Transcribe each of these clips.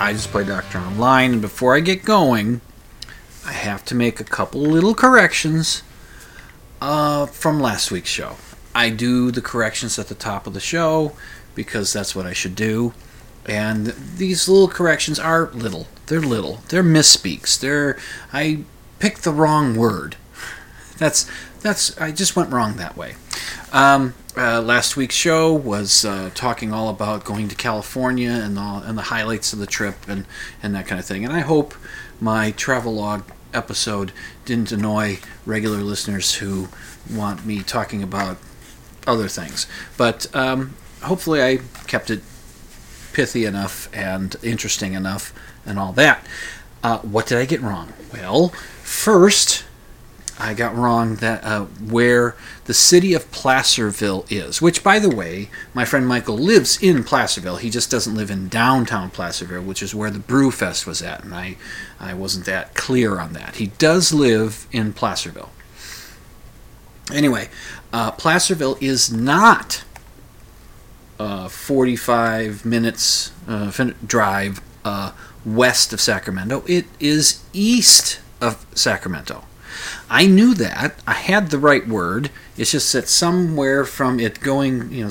I just play doctor online. And before I get going, I have to make a couple little corrections uh, from last week's show. I do the corrections at the top of the show because that's what I should do. And these little corrections are little. They're little. They're misspeaks. They're I picked the wrong word. That's that's I just went wrong that way. Um, uh, last week's show was uh, talking all about going to California and and the highlights of the trip and and that kind of thing. And I hope my travelogue episode didn't annoy regular listeners who want me talking about other things. But um, hopefully, I kept it pithy enough and interesting enough and all that. Uh, what did I get wrong? Well, first, I got wrong that uh, where the city of Placerville is. Which, by the way, my friend Michael lives in Placerville. He just doesn't live in downtown Placerville, which is where the Brewfest was at, and I, I wasn't that clear on that. He does live in Placerville. Anyway, uh, Placerville is not uh, 45 minutes uh, drive uh, west of Sacramento. It is east of Sacramento. I knew that. I had the right word. It's just that somewhere from it going, you know,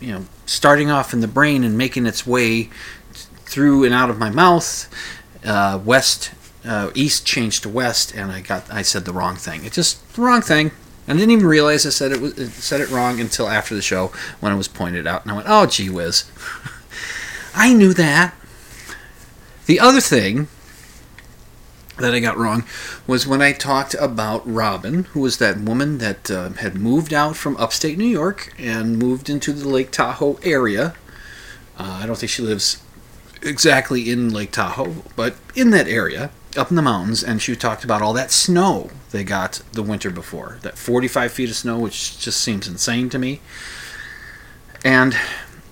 you know, starting off in the brain and making its way through and out of my mouth, uh, west, uh, east changed to west, and I got, I said the wrong thing. It just the wrong thing. I didn't even realize I said it was said it wrong until after the show when it was pointed out, and I went, "Oh, gee whiz!" I knew that. The other thing that I got wrong was when I talked about Robin, who was that woman that uh, had moved out from upstate New York and moved into the Lake Tahoe area. Uh, I don't think she lives exactly in Lake Tahoe, but in that area, up in the mountains, and she talked about all that snow they got the winter before. That 45 feet of snow, which just seems insane to me. And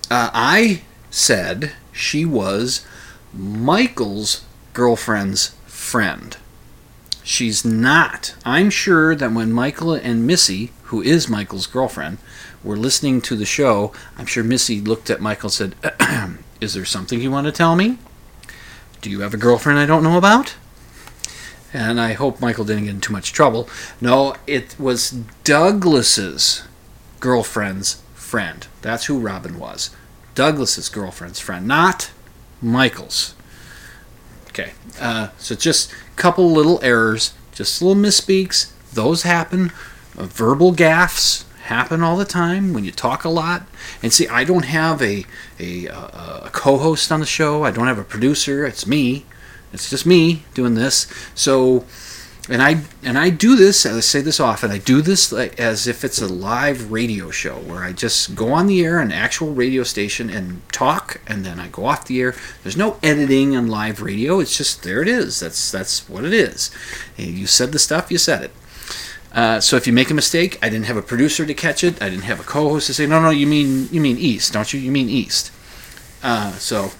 uh, I said she was Michael's girlfriend's friend. She's not. I'm sure that when Michael and Missy, who is Michael's girlfriend, were listening to the show, I'm sure Missy looked at Michael and said, Is there something you want to tell me? Do you have a girlfriend I don't know about? And I hope Michael didn't get in too much trouble. No, it was Douglas's girlfriend's friend. That's who Robin was. Douglas's girlfriend's friend, not Michael's. Okay, uh, so just a couple little errors, just little misspeaks. Those happen. Uh, verbal gaffes happen all the time when you talk a lot. And see, I don't have a, a, uh, a co-host on the show. I don't have a producer. It's me. It's just me doing this. So, and I and I do this. I say this often. I do this like, as if it's a live radio show where I just go on the air, an actual radio station, and talk, and then I go off the air. There's no editing on live radio. It's just there. It is. That's that's what it is. And you said the stuff. You said it. Uh, so if you make a mistake, I didn't have a producer to catch it. I didn't have a co-host to say, no, no, you mean you mean east, don't you? You mean east. Uh, so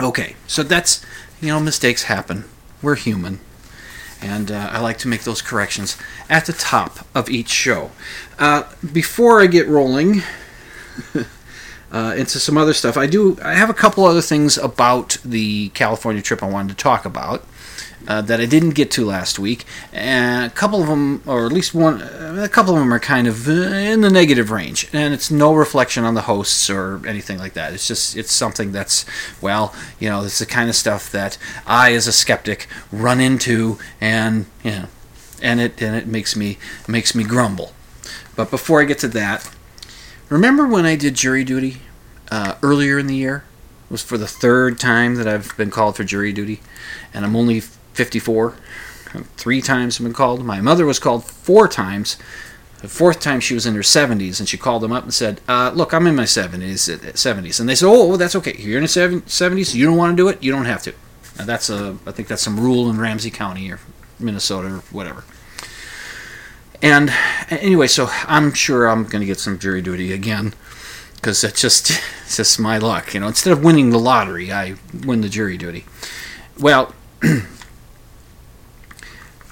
okay, so that's you know mistakes happen. We're human and uh, I like to make those corrections at the top of each show. Uh, before I get rolling uh, into some other stuff, I do I have a couple other things about the California trip I wanted to talk about, uh, that I didn't get to last week. And a couple of them, or at least one, uh, a couple of them are kind of uh, in the negative range. And it's no reflection on the hosts or anything like that. It's just, it's something that's, well, you know, it's the kind of stuff that I, as a skeptic, run into and, you know, and it, and it makes me, makes me grumble. But before I get to that, remember when I did jury duty uh, earlier in the year? It was for the third time that I've been called for jury duty, and I'm only 54. Three times been called. My mother was called four times. The fourth time she was in her 70s, and she called them up and said, uh, "Look, I'm in my 70s." 70s, and they said, "Oh, that's okay. You're in your 70s. You don't want to do it. You don't have to." Now that's a, I think that's some rule in Ramsey County or Minnesota or whatever. And anyway, so I'm sure I'm going to get some jury duty again because that's just it's just my luck, you know. Instead of winning the lottery, I win the jury duty. Well,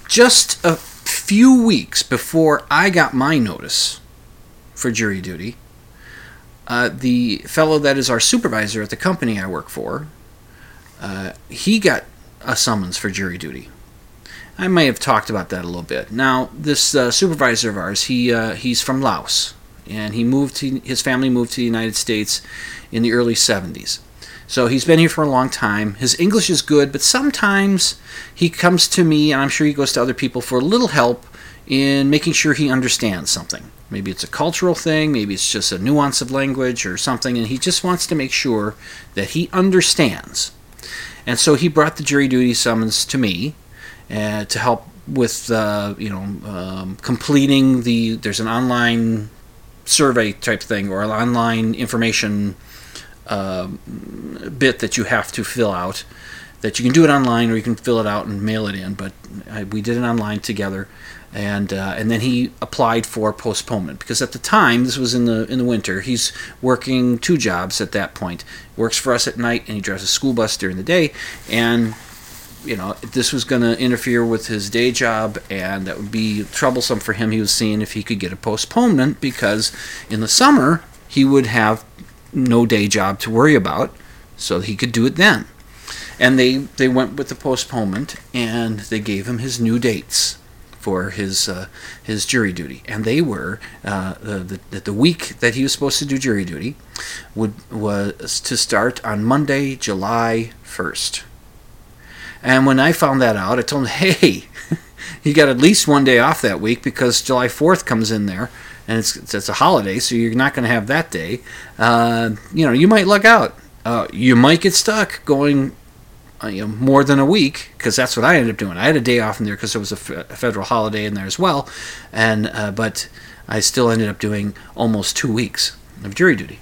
just a few weeks before I got my notice for jury duty, uh, the fellow that is our supervisor at the company I work for, uh, he got a summons for jury duty. I may have talked about that a little bit. Now, this uh, supervisor of ours, he uh, he's from Laos, and he moved to his family moved to the United States in the early 70s. So he's been here for a long time. His English is good, but sometimes he comes to me, and I'm sure he goes to other people for a little help in making sure he understands something. Maybe it's a cultural thing, maybe it's just a nuance of language or something, and he just wants to make sure that he understands. And so he brought the jury duty summons to me uh, to help with, uh, you know, um, completing the. There's an online survey type thing or an online information uh, bit that you have to fill out. That you can do it online or you can fill it out and mail it in. But I, we did it online together, and uh, and then he applied for postponement because at the time this was in the in the winter. He's working two jobs at that point. Works for us at night and he drives a school bus during the day, and you know, this was going to interfere with his day job, and that would be troublesome for him. He was seeing if he could get a postponement because in the summer he would have no day job to worry about, so he could do it then. And they they went with the postponement, and they gave him his new dates for his uh, his jury duty, and they were uh, the, the the week that he was supposed to do jury duty would was to start on Monday, July first. And when I found that out, I told him, hey, you got at least one day off that week because July 4th comes in there and it's, it's a holiday, so you're not going to have that day. Uh, you know, you might luck out. Uh, you might get stuck going uh, you know, more than a week because that's what I ended up doing. I had a day off in there because there was a, f- a federal holiday in there as well, and uh, but I still ended up doing almost two weeks of jury duty.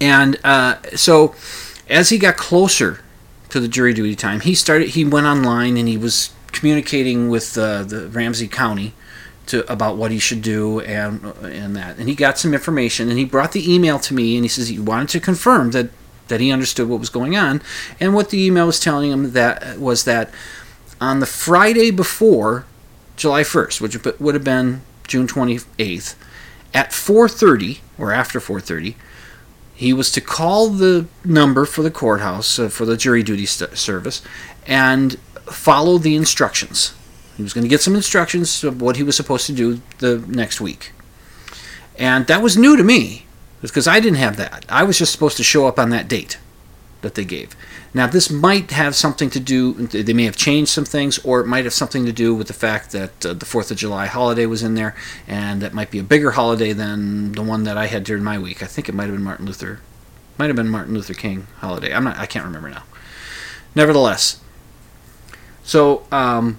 And uh, so, as he got closer to the jury duty time, he started. He went online and he was communicating with uh, the Ramsey County to about what he should do and and that. And he got some information and he brought the email to me and he says he wanted to confirm that that he understood what was going on. And what the email was telling him that was that on the Friday before July 1st, which would have been June 28th, at 4:30 or after 4:30, he was to call the number for the courthouse uh, for the jury duty st- service and follow the instructions. He was going to get some instructions of what he was supposed to do the next week. And that was new to me because I didn't have that. I was just supposed to show up on that date that they gave. Now, this might have something to do, they may have changed some things, or it might have something to do with the fact that uh, the 4th of July holiday was in there, and that might be a bigger holiday than the one that I had during my week. I think it might have been Martin Luther, might have been Martin Luther King holiday. I'm not, I can't remember now. Nevertheless, so um,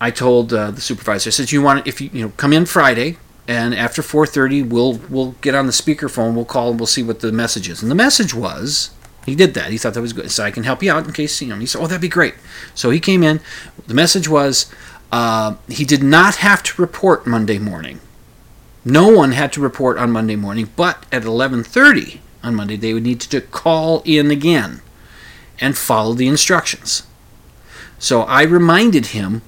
I told uh, the supervisor, I said, you want, if you, you know, come in Friday, and after 4.30, we'll, we'll get on the speakerphone, we'll call, and we'll see what the message is. And the message was, he did that. He thought that was good. So I can help you out in case, you know. He said, oh, that'd be great. So he came in. The message was uh, he did not have to report Monday morning. No one had to report on Monday morning, but at 11:30 on Monday they would need to call in again and follow the instructions. So I reminded him,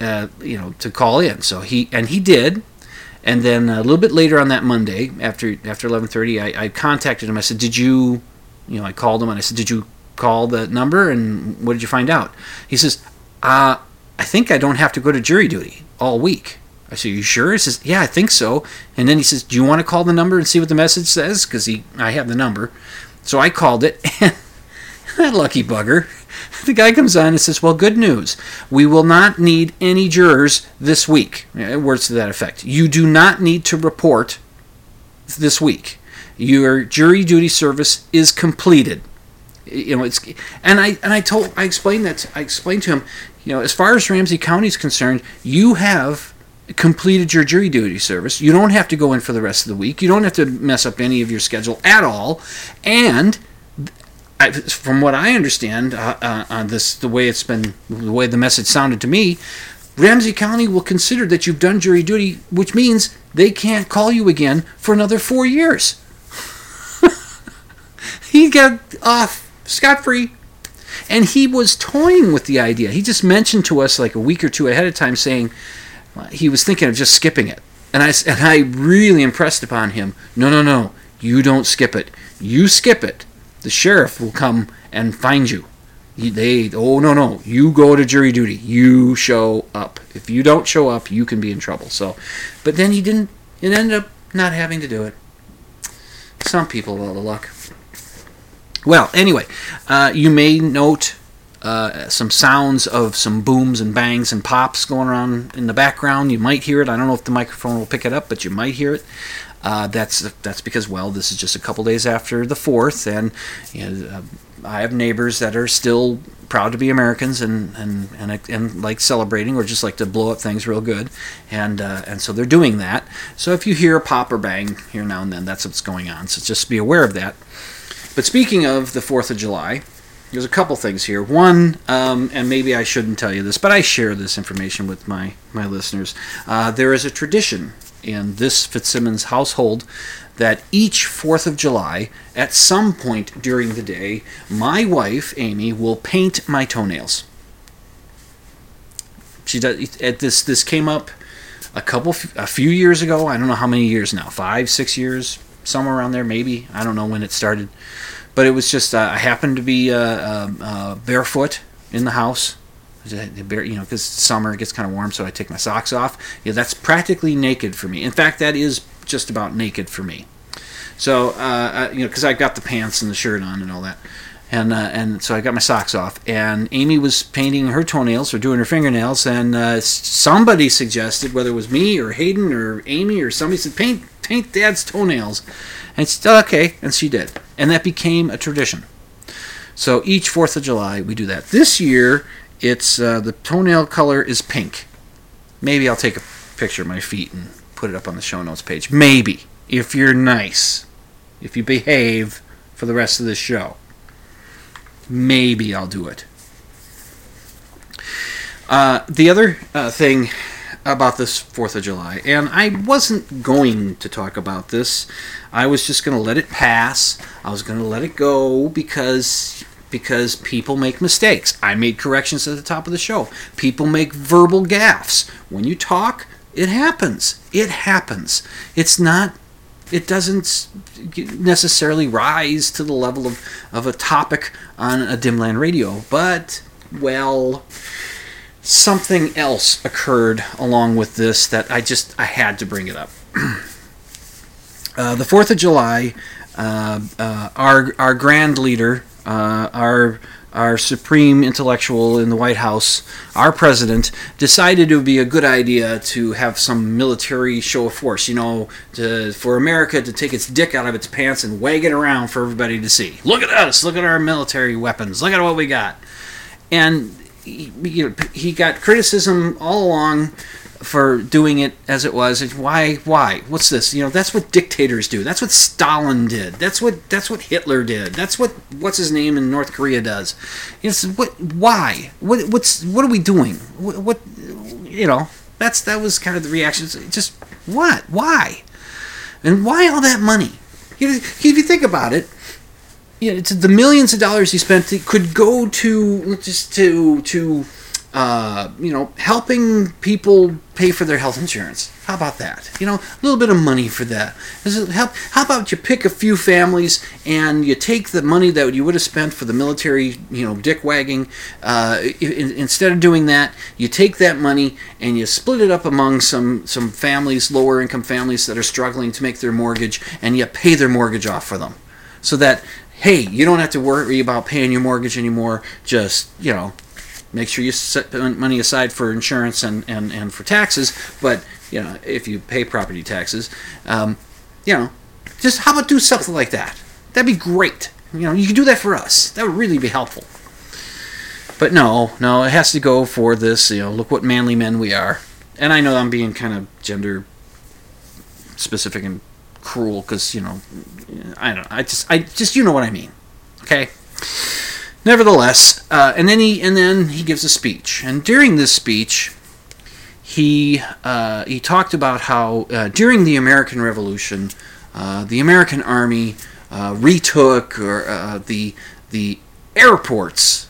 uh, you know, to call in. So he and he did. And then a little bit later on that Monday, after after 11:30, I, I contacted him. I said, "Did you you know, I called him and I said, "Did you call the number and what did you find out? He says, uh, I think I don't have to go to jury duty all week. I said, you sure? He says, yeah, I think so. And then he says, do you want to call the number and see what the message says? Because he, I have the number. So I called it, that lucky bugger, the guy comes on and says, well, good news. We will not need any jurors this week. Words to that effect. You do not need to report this week. Your jury duty service is completed. You know, it's and I and I told I explained that I explained to him, you know, as far as Ramsey County is concerned, you have completed your jury duty service. You don't have to go in for the rest of the week. You don't have to mess up any of your schedule at all. And I, from what I understand, uh, uh, on this, the way it's been, the way the message sounded to me, Ramsey County will consider that you've done jury duty, which means they can't call you again for another four years. he got off scot free. And he was toying with the idea. He just mentioned to us like a week or two ahead of time saying he was thinking of just skipping it. And I, and I really impressed upon him no, no, no, you don't skip it. You skip it. The sheriff will come and find you. They, oh, no, no, you go to jury duty. You show up. If you don't show up, you can be in trouble. So, but then he didn't, it ended up not having to do it. Some people, all the luck. Well, anyway, uh, you may note uh, some sounds of some booms and bangs and pops going on in the background. You might hear it. I don't know if the microphone will pick it up, but you might hear it. Uh, that's that's because well, this is just a couple days after the fourth, and you know, uh, I have neighbors that are still proud to be Americans and and, and and like celebrating or just like to blow up things real good, and uh, and so they're doing that. So if you hear a pop or bang here now and then, that's what's going on. So just be aware of that. But speaking of the Fourth of July, there's a couple things here. One, um, and maybe I shouldn't tell you this, but I share this information with my my listeners. Uh, there is a tradition in this Fitzsimmons household that each Fourth of July, at some point during the day, my wife Amy will paint my toenails. She does. At this this came up a couple a few years ago. I don't know how many years now. Five, six years, somewhere around there, maybe. I don't know when it started but it was just uh, I happened to be uh, uh, uh barefoot in the house. You know, because summer gets kind of warm, so I take my socks off. Yeah, that's practically naked for me. In fact, that is just about naked for me. So, uh, you know, because I've got the pants and the shirt on and all that, and uh, and so I got my socks off. And Amy was painting her toenails or doing her fingernails, and uh, somebody suggested, whether it was me or Hayden or Amy or somebody said, paint paint Dad's toenails. And she said, okay, and she did. And that became a tradition. So each 4th of July, we do that. This year, it's uh, the toenail color is pink. Maybe I'll take a picture of my feet and put it up on the show notes page. Maybe, if you're nice, if you behave for the rest of this show. Maybe I'll do it. Uh, the other uh, thing about this 4th of July, and I wasn't going to talk about this. I was just going to let it pass. I was going to let it go because because people make mistakes. I made corrections at the top of the show. People make verbal gaffes. When you talk, it happens. It happens. It's not it doesn't necessarily rise to the level of, of a topic on a dimland radio, but well, something else occurred along with this that I just I had to bring it up. uh, the Fourth of July, uh, uh, our our grand leader, uh, our our supreme intellectual in the White House, our president, decided it would be a good idea to have some military show of force. You know, to, for America to take its dick out of its pants and wag it around for everybody to see. Look at us! Look at our military weapons! Look at what we got! And he, you know, he got criticism all along for doing it as it was. And Why? Why? What's this? You know, that's what dictators do. That's what Stalin did. That's what that's what Hitler did. That's what what's his name in North Korea does. It's what? Why? What? What's what are we doing? What? what you know, that's that was kind of the reaction. Just what? Why? And why all that money? If you think about it, know, the millions of dollars he spent could go to just to to uh, you know, helping people pay for their health insurance. How about that? You know, a little bit of money for that. Help? How about you pick a few families and you take the money that you would have spent for the military, you know, dick wagging. Uh, in, instead of doing that, you take that money and you split it up among some some families, lower income families that are struggling to make their mortgage, and you pay their mortgage off for them, so that hey, you don't have to worry about paying your mortgage anymore. Just you know, make sure you set money aside for insurance and, and, and for taxes. But you know, if you pay property taxes, um, you know, just how about do something like that? That'd be great. You know, you can do that for us. That would really be helpful. But no, no, it has to go for this. You know, look what manly men we are. And I know I'm being kind of gender specific and cruel because you know, I don't. I just, I just, you know what I mean. Okay. Nevertheless, uh, and then he and then he gives a speech, and during this speech, he uh, he talked about how uh, during the American Revolution, uh, the American Army uh, retook or the the airports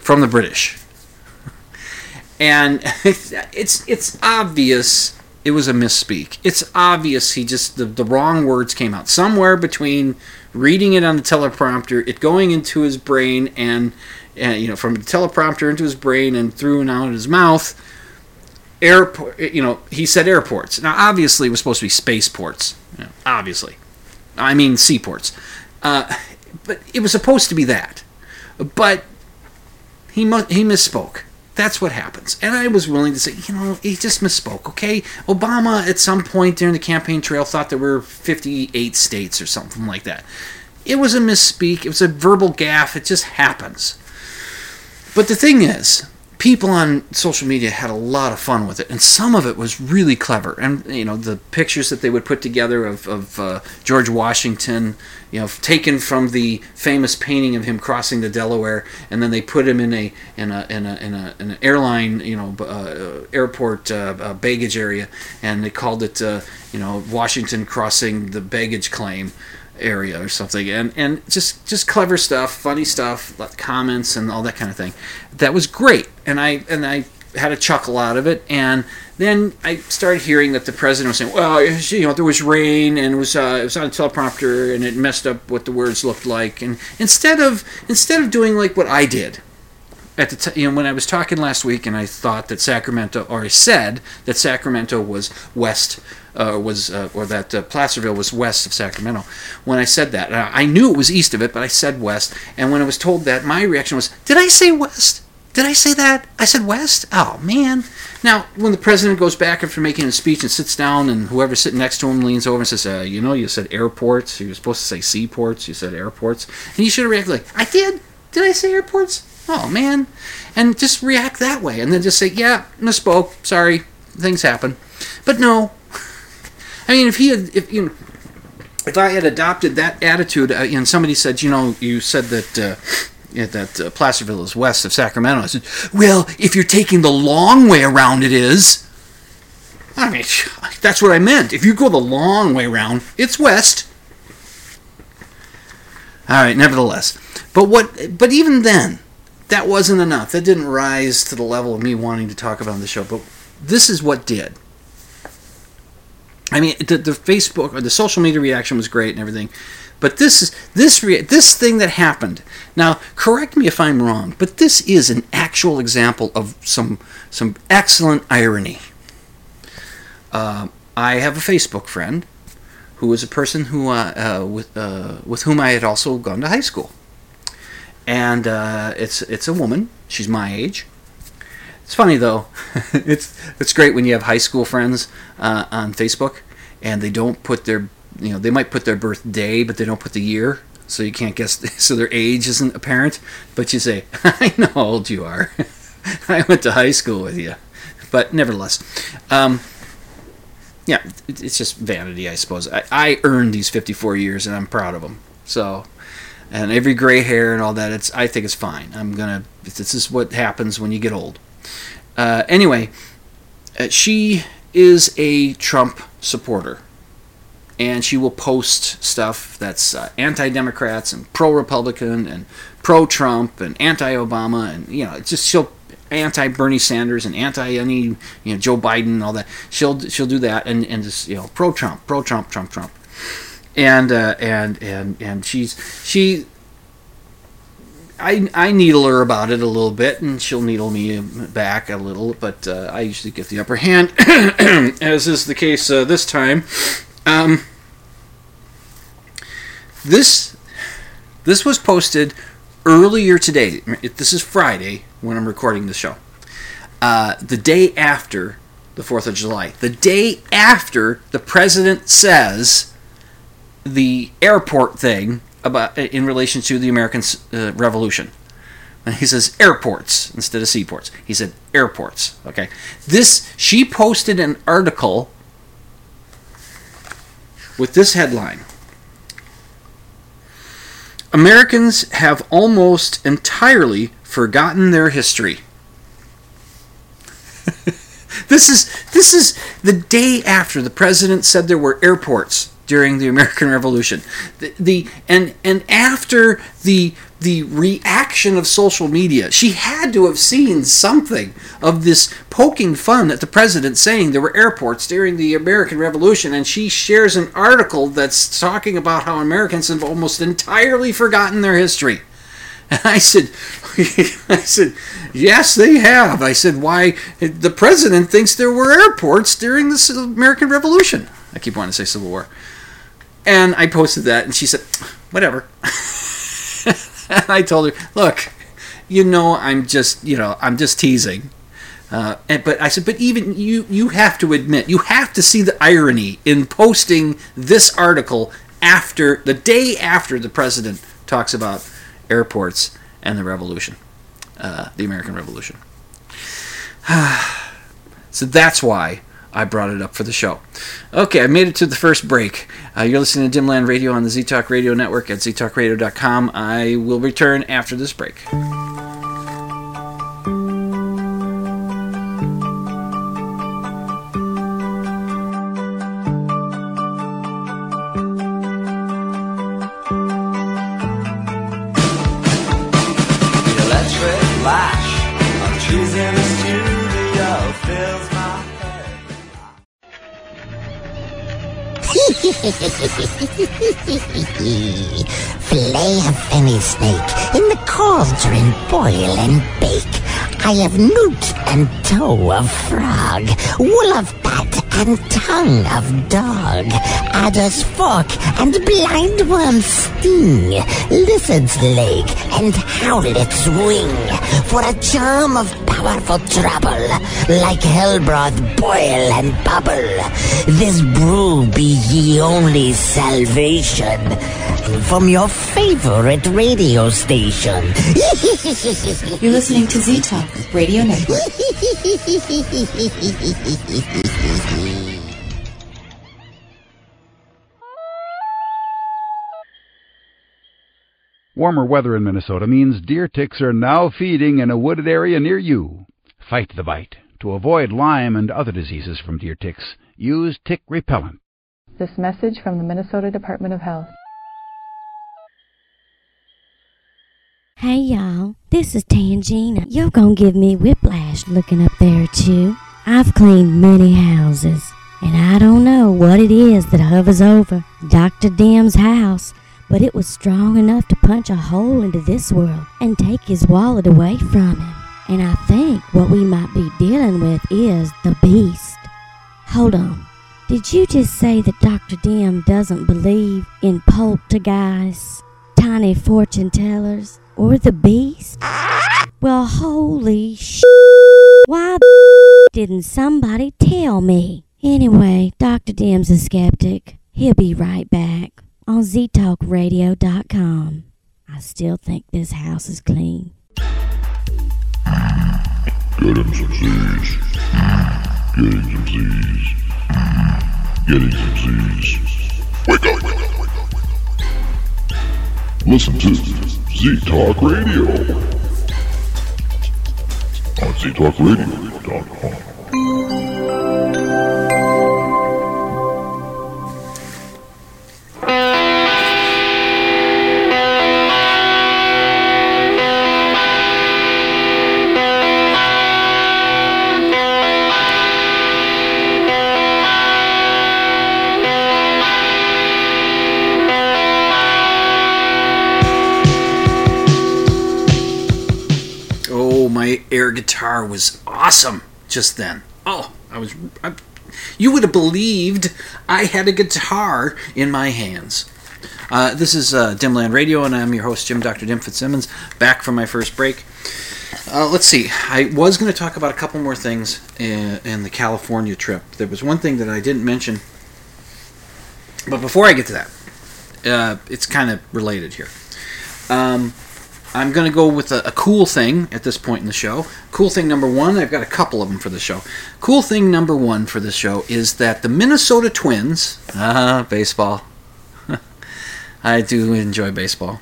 from the British, and it's it's obvious it was a misspeak. It's obvious he just the, the wrong words came out somewhere between reading it on the teleprompter, it going into his brain, and, and you know from the teleprompter into his brain and through and out of his mouth. Airport, you know, he said airports. Now, obviously, it was supposed to be spaceports. You know, obviously, I mean seaports. Uh, but it was supposed to be that. But he mu- he misspoke. That's what happens. And I was willing to say, you know, he just misspoke, okay? Obama, at some point during the campaign trail, thought there were 58 states or something like that. It was a misspeak, it was a verbal gaffe, it just happens. But the thing is, people on social media had a lot of fun with it, and some of it was really clever. And you know, the pictures that they would put together of, of uh, George Washington, you know, taken from the famous painting of him crossing the Delaware, and then they put him in a in a in a in, a, in an airline, you know, uh, airport uh, uh, baggage area, and they called it, uh, you know, Washington crossing the baggage claim area or something. And and just just clever stuff funny stuff comments and all that kind of thing. That was great. And i and i had a chuckle out of it. And then i started hearing that the president was saying well you know there was rain and it was uh, it was on a teleprompter and it messed up what the words looked like. And instead of instead of doing like what i did at the t- you know when I was talking last week and I thought that Sacramento or I said that Sacramento was west uh, was uh, or that uh, Placerville was west of Sacramento. When I said that, I knew it was east of it, but I said west. And when I was told that, my reaction was, "Did I say west? Did I say that? I said west? Oh man!" Now, when the president goes back after making a speech and sits down, and whoever's sitting next to him leans over and says, uh, "You know, you said airports. You were supposed to say seaports. You said airports." And you should have reacted like, "I did. Did I say airports?" Oh man, and just react that way, and then just say, yeah, misspoke, sorry, things happen. But no, I mean, if he had, if you know, if I had adopted that attitude, uh, and somebody said, you know, you said that. Uh, that uh, Placerville is west of Sacramento. I said, well, if you're taking the long way around, it is. I mean, that's what I meant. If you go the long way around, it's west. All right, nevertheless. But what but even then, that wasn't enough. That didn't rise to the level of me wanting to talk about the show. But this is what did. I mean, the, the Facebook or the social media reaction was great and everything, but this is this rea- this thing that happened. Now, correct me if I'm wrong, but this is an actual example of some some excellent irony. Uh, I have a Facebook friend who is a person who uh, uh, with uh, with whom I had also gone to high school and uh, it's it's a woman. She's my age. It's funny though. it's it's great when you have high school friends uh, on Facebook, and they don't put their you know they might put their birthday, but they don't put the year, so you can't guess. So their age isn't apparent. But you say, "I know how old you are. I went to high school with you." But nevertheless, um, yeah, it's just vanity, I suppose. I, I earned these 54 years, and I'm proud of them. So and every gray hair and all that. It's I think it's fine. I'm gonna. This is what happens when you get old. Uh, anyway, uh, she is a Trump supporter, and she will post stuff that's uh, anti-Democrats and pro-Republican and pro-Trump and anti-Obama, and you know, it's just she'll anti Bernie Sanders and anti any you know Joe Biden and all that. She'll she'll do that and and just you know pro Trump, pro Trump, Trump, Trump, and uh, and and and she's she. I, I needle her about it a little bit, and she'll needle me back a little, but uh, I usually get the upper hand, as is the case uh, this time. Um, this this was posted earlier today. This is Friday when I'm recording the show. Uh, the day after the 4th of July. The day after the president says the airport thing about in relation to the American uh, Revolution. And he says airports instead of seaports. He said airports. Okay. This she posted an article with this headline. Americans have almost entirely forgotten their history. this is this is the day after the president said there were airports during the American Revolution. The, the and and after the the reaction of social media, she had to have seen something of this poking fun at the president saying there were airports during the American Revolution, and she shares an article that's talking about how Americans have almost entirely forgotten their history. And I said, I said, yes, they have. I said, why? The president thinks there were airports during the American Revolution. I keep wanting to say Civil War. And I posted that, and she said, whatever. and I told her, look, you know, I'm just, you know, I'm just teasing. Uh, and, but I said, but even you, you have to admit, you have to see the irony in posting this article after the day after the president talks about airports and the revolution, uh, the American Revolution. so that's why I brought it up for the show. Okay, I made it to the first break. Uh, you're listening to Dimland Radio on the ZTalk Radio Network at ztalkradio.com. I will return after this break. Fillet of fenny snake in the cauldron, boil and bake. I have newt and toe of frog, wool of bat and tongue of dog, adder's fork and blindworm's sting, lizard's leg and howlet's wing, for a charm of powerful trouble, like hell broth boil and bubble. This brew be ye only salvation from your favorite radio station. You're listening to Z Talk Radio Network. Warmer weather in Minnesota means deer ticks are now feeding in a wooded area near you. Fight the bite. To avoid Lyme and other diseases from deer ticks, use tick repellent. This message from the Minnesota Department of Health. Hey y'all, this is Tangina. You're gonna give me whiplash looking up there too. I've cleaned many houses, and I don't know what it is that hovers over Dr. Dim's house, but it was strong enough to punch a hole into this world and take his wallet away from him. And I think what we might be dealing with is the beast. Hold on. Did you just say that Dr. Dim doesn't believe in poltergeists, tiny fortune tellers, or the beast? Well, holy sh! Why didn't somebody tell me? Anyway, Dr. Dim's a skeptic. He'll be right back on ztalkradio.com. I still think this house is clean. Get him some Z's. Getting some Z's. Getting some Z's. Wake up, wake up, wake up, wake up. Listen to Z Talk Radio on ztalkradio.com. air guitar was awesome just then. Oh, I was. I, you would have believed I had a guitar in my hands. Uh, this is uh, Dimland Radio, and I'm your host, Jim Dr. Dim Fitzsimmons, back from my first break. Uh, let's see. I was going to talk about a couple more things in, in, the California trip. There was one thing that I didn't mention, but before I get to that, uh, it's kind of related here. Um, I'm going to go with a, a, cool thing at this point in the show. Cool thing number one, I've got a couple of them for the show. Cool thing number one for this show is that the Minnesota Twins, ah, uh, baseball. I do enjoy baseball.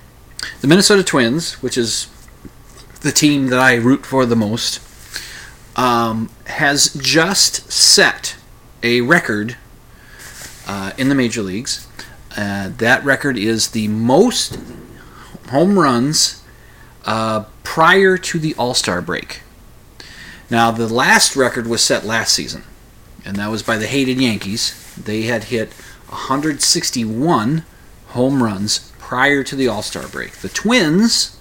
The Minnesota Twins, which is the team that I root for the most, um, has just set a record uh, in the major leagues. Uh, that record is the most home runs uh, prior to the All Star break. Now, the last record was set last season, and that was by the hated Yankees. They had hit 161 home runs prior to the All Star break. The Twins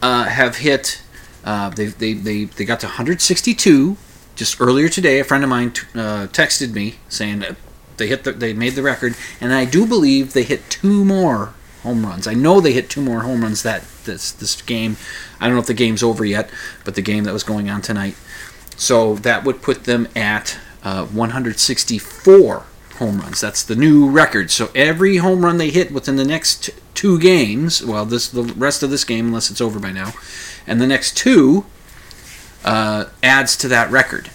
uh, have hit, uh, they, they, they, they got to 162 just earlier today. A friend of mine t- uh, texted me saying they hit the, they made the record, and I do believe they hit two more home runs. I know they hit two more home runs that this this game. I don't know if the game's over yet, but the game that was going on tonight. So that would put them at uh, 164 home runs. That's the new record. So every home run they hit within the next two games, well, this the rest of this game, unless it's over by now, and the next two uh, adds to that record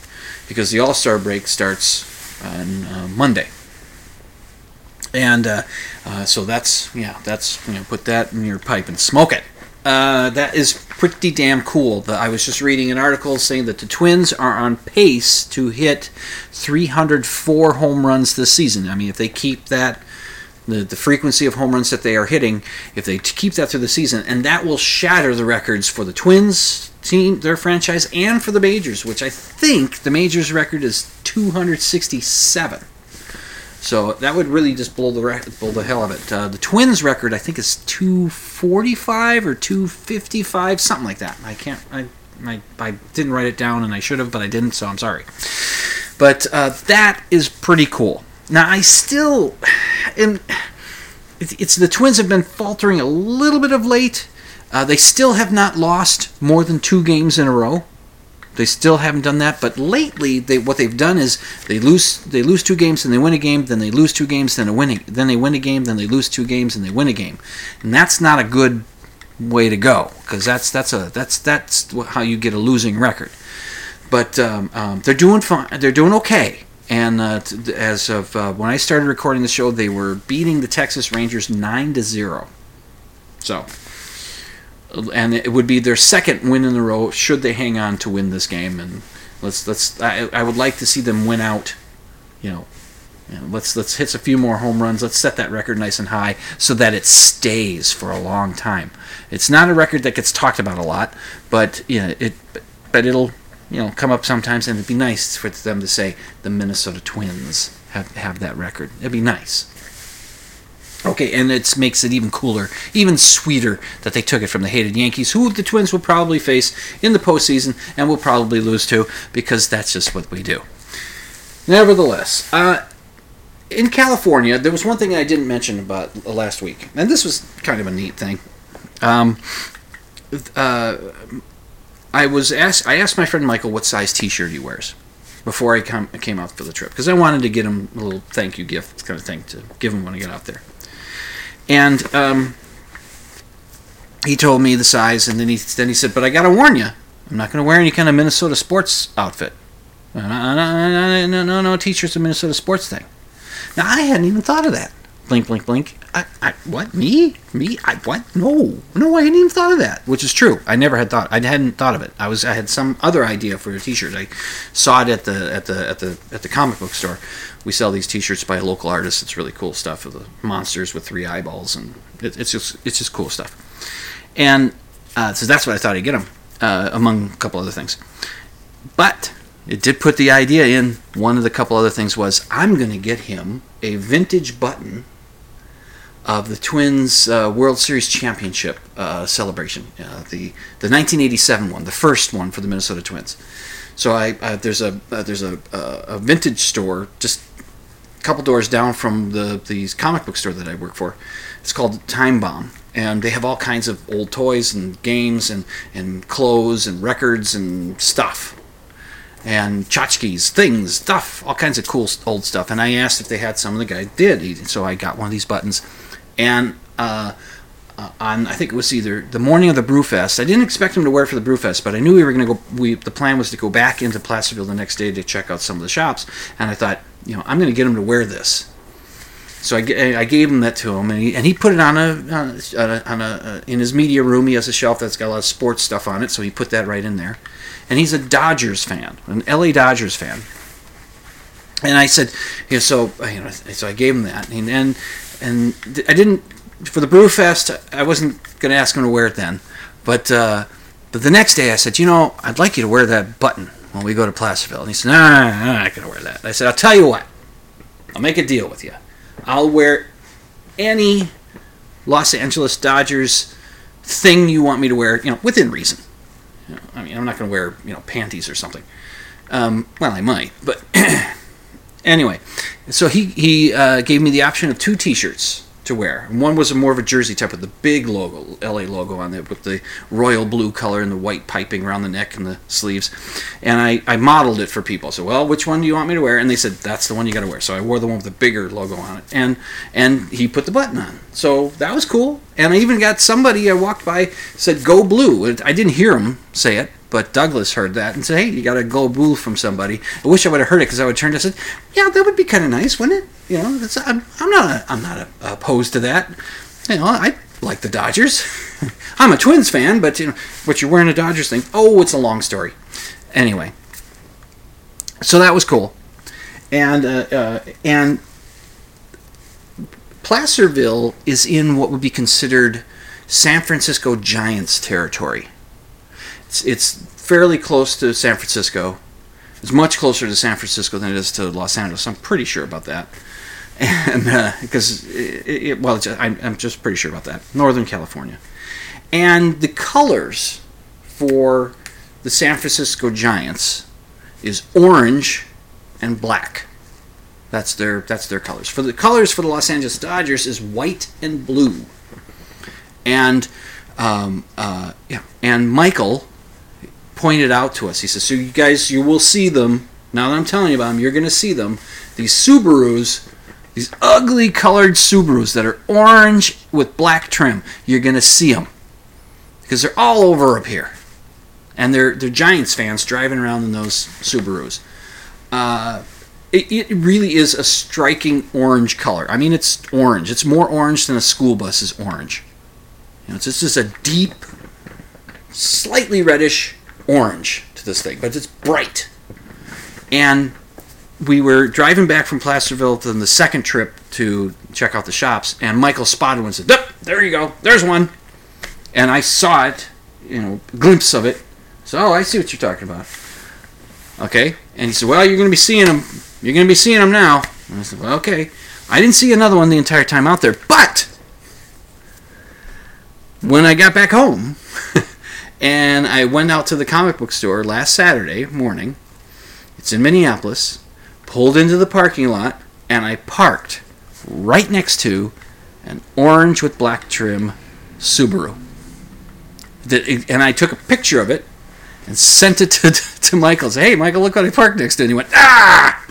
because the All Star break starts on uh, Monday and uh, uh, so that's yeah that's you know put that in your pipe and smoke it. Uh, that is pretty damn cool. I was just reading an article saying that the twins are on pace to hit 304 home runs this season. I mean if they keep that the, the frequency of home runs that they are hitting if they keep that through the season and that will shatter the records for the twins team their franchise and for the majors which i think the majors record is 267 so that would really just blow the blow the hell out of it. Uh, the Twins record I think is 245 or 255, something like that. I can't. I, I, I didn't write it down and I should have, but I didn't, so I'm sorry. But uh, that is pretty cool. Now I still am. It's the Twins have been faltering a little bit of late. Uh, they still have not lost more than two games in a row. They still haven't done that, but lately they what they've done is they lose they lose two games and they win a game, then they lose two games, then a, then they win a game, then they lose two games and they win a game, and that's not a good way to go because that's that's a that's that's how you get a losing record. But um, um, they're doing fine. They're doing okay. And uh, t- as of uh, when I started recording the show, they were beating the Texas Rangers nine to zero. So and it would be their second win in a row should they hang on to win this game. And let's let's I, I would like to see them win out. You know, you know, let's let's hit a few more home runs. Let's set that record nice and high so that it stays for a long time. It's not a record that gets talked about a lot, but you know, it but it'll you know come up sometimes, and it'd be nice for them to say the Minnesota Twins have have that record. It'd be nice. Okay, and it makes it even cooler, even sweeter that they took it from the hated Yankees, who the Twins will probably face in the postseason and will probably lose to because that's just what we do. Nevertheless, uh, in California, there was one thing I didn't mention about last week, and this was kind of a neat thing. Um, uh, I was asked. I asked my friend Michael what size T-shirt he wears before I come, came out for the trip because I wanted to get him a little thank you gift kind of thing to give him when I get out there. And um, he told me the size, and then he then he said, "But I gotta warn you, I'm not gonna wear any kind of Minnesota sports outfit. No, no, no, no, no t-shirts a Minnesota sports thing." Now I hadn't even thought of that. Blink, blink, blink. I, I, what? Me? Me? I, what? No, no, I hadn't even thought of that. Which is true. I never had thought. I hadn't thought of it. I was, I had some other idea for a T-shirt. I saw it at the, at the, at the, at the comic book store. We sell these T-shirts by local artist. It's really cool stuff. Of the monsters with three eyeballs, and it, it's just, it's just cool stuff. And uh, so that's what I thought I'd get them, uh, among a couple other things. But it did put the idea in. One of the couple other things was I'm going to get him a vintage button of the Twins uh, World Series championship uh, celebration, uh, the the 1987 one, the first one for the Minnesota Twins. So I uh, there's a uh, there's a, a vintage store just a couple doors down from the the comic book store that I work for. It's called Time Bomb, and they have all kinds of old toys and games and and clothes and records and stuff and tchotchkes, things, stuff, all kinds of cool old stuff. And I asked if they had some, and the guy did. So I got one of these buttons, and uh, on I think it was either the morning of the Brewfest. I didn't expect him to wear it for the Brewfest, but I knew we were going to go. We the plan was to go back into Placerville the next day to check out some of the shops, and I thought, you know, I'm going to get him to wear this. So I, I gave him that to him, and he, and he put it on a, on a, on a uh, in his media room. He has a shelf that's got a lot of sports stuff on it, so he put that right in there. And he's a Dodgers fan, an LA Dodgers fan. And I said, you know, so you know, so I gave him that, and and, and I didn't for the Brewfest. I wasn't to ask him to wear it then, but uh, but the next day I said, you know, I'd like you to wear that button when we go to Placerville. And he said, no, no I'm not to wear that. I said, I'll tell you what, I'll make a deal with you. I'll wear any Los Angeles Dodgers thing you want me to wear, you know, within reason. You know, I mean, I'm not to wear, you know, panties or something. Um, well, I might, but anyway. So he he uh, gave me the option of two T-shirts to wear. One was a more of a jersey type with the big logo, LA logo on it, with the royal blue color and the white piping around the neck and the sleeves. And I, I modeled it for people. So, well, which one do you want me to wear? And they said that's the one you got to wear. So I wore the one with the bigger logo on it, and and he put the button on. So that was cool. And I even got somebody I walked by said "Go Blue." I didn't hear him say it, but Douglas heard that and said, "Hey, you got a go blue from somebody." I wish I would have heard it because I would turn to said, "Yeah, that would be kind of nice, wouldn't it?" You know, I'm, I'm not I'm not opposed to that. You know, I like the Dodgers. I'm a Twins fan, but you know, but you're wearing a Dodgers thing. Oh, it's a long story. Anyway, so that was cool, and uh, uh, and Placerville is in what would be considered San Francisco Giants territory. It's, it's fairly close to San Francisco. It's much closer to San Francisco than it is to Los Angeles. I'm pretty sure about that. And because, uh, well, I'm, I'm just pretty sure about that. Northern California. And the colors for the San Francisco Giants is orange and black. That's their that's their colors. For the colors for the Los Angeles Dodgers is white and blue. And um, uh, yeah, and Michael pointed out to us. He says, "So you guys, you will see them now that I'm telling you about them. You're going to see them. These Subarus, these ugly colored Subarus that are orange with black trim. You're going to see them because they're all over up here, and they're they're Giants fans driving around in those Subarus." Uh, it, it really is a striking orange color. I mean, it's orange. It's more orange than a school bus is orange. You know, it's just a deep, slightly reddish orange to this thing, but it's bright. And we were driving back from Placerville to the second trip to check out the shops, and Michael spotted one and said, "There you go, there's one." And I saw it, you know, glimpse of it. So, oh, I see what you're talking about. Okay, and he said, "Well, you're going to be seeing them you're going to be seeing them now. And I said, well, okay. I didn't see another one the entire time out there, but when I got back home and I went out to the comic book store last Saturday morning, it's in Minneapolis, pulled into the parking lot, and I parked right next to an orange with black trim Subaru. And I took a picture of it and sent it to, to Michael. Say, hey, Michael, look what I parked next to. And he went, ah!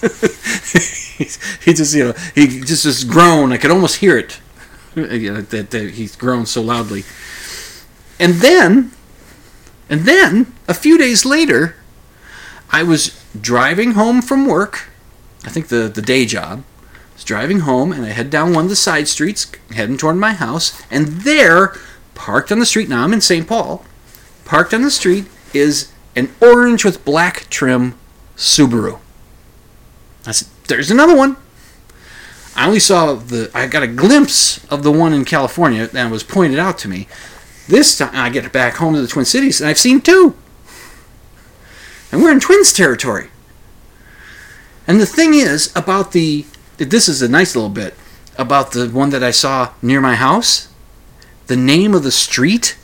he just you know he just just groan. I could almost hear it. You know, that, that he's grown so loudly. And then, and then a few days later, I was driving home from work. I think the the day job. I was driving home, and I head down one of the side streets, heading toward my house, and there, parked on the street. Now I'm in St. Paul. Parked on the street is an orange with black trim Subaru. I said, "There's another one." I only saw the. I got a glimpse of the one in California, it was pointed out to me. This time, I get back home to the Twin Cities, and I've seen two. And we're in Twins territory. And the thing is about the. This is a nice little bit. about the one that I saw near my house? The name of the street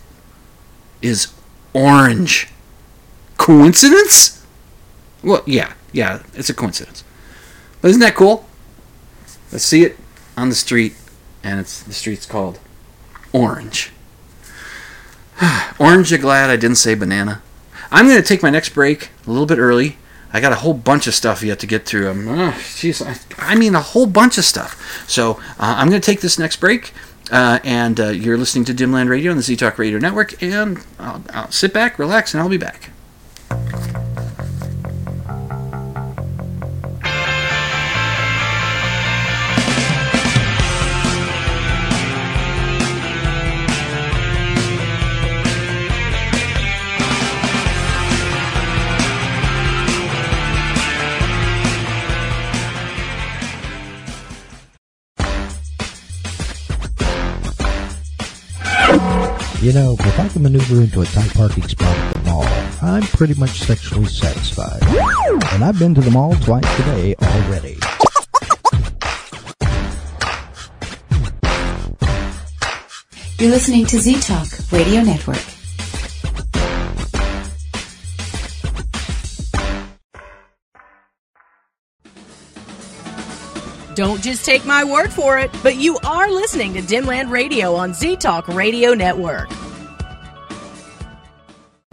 is Orange. Coincidence? Well, yeah, yeah, it's a coincidence. Isn't that cool? Let's see it on the street, and it's the street's called Orange. Orange, you glad I didn't say banana? I'm going to take my next break a little bit early. I got a whole bunch of stuff yet to get through. Uh, geez, I, I mean a whole bunch of stuff. So uh, I'm going to take this next break, uh, and uh, you're listening to Dimland Radio on the Z Talk Radio Network, and I'll, I'll sit back, relax, and I'll be back. You know, if I can maneuver into a tight parking spot at the mall, I'm pretty much sexually satisfied. And I've been to the mall twice today already. You're listening to Z Talk Radio Network. Don't just take my word for it, but you are listening to Dimland Radio on Z Talk Radio Network.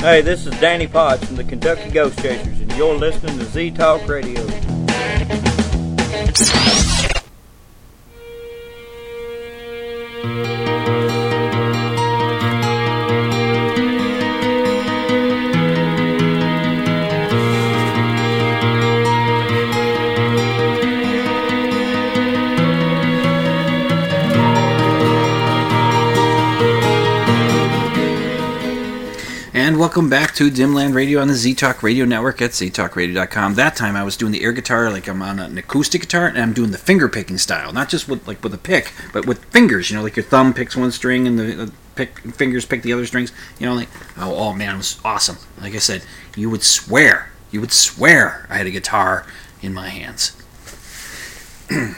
Hey, this is Danny Potts from the Kentucky Ghost Chasers, and you're listening to Z Talk Radio. And welcome back to Dimland Radio on the Z Talk Radio Network at ztalkradio.com. That time I was doing the air guitar like I'm on an acoustic guitar, and I'm doing the finger picking style, not just with like with a pick, but with fingers. You know, like your thumb picks one string and the pick fingers pick the other strings. You know, like oh, oh man, it was awesome. Like I said, you would swear, you would swear I had a guitar in my hands.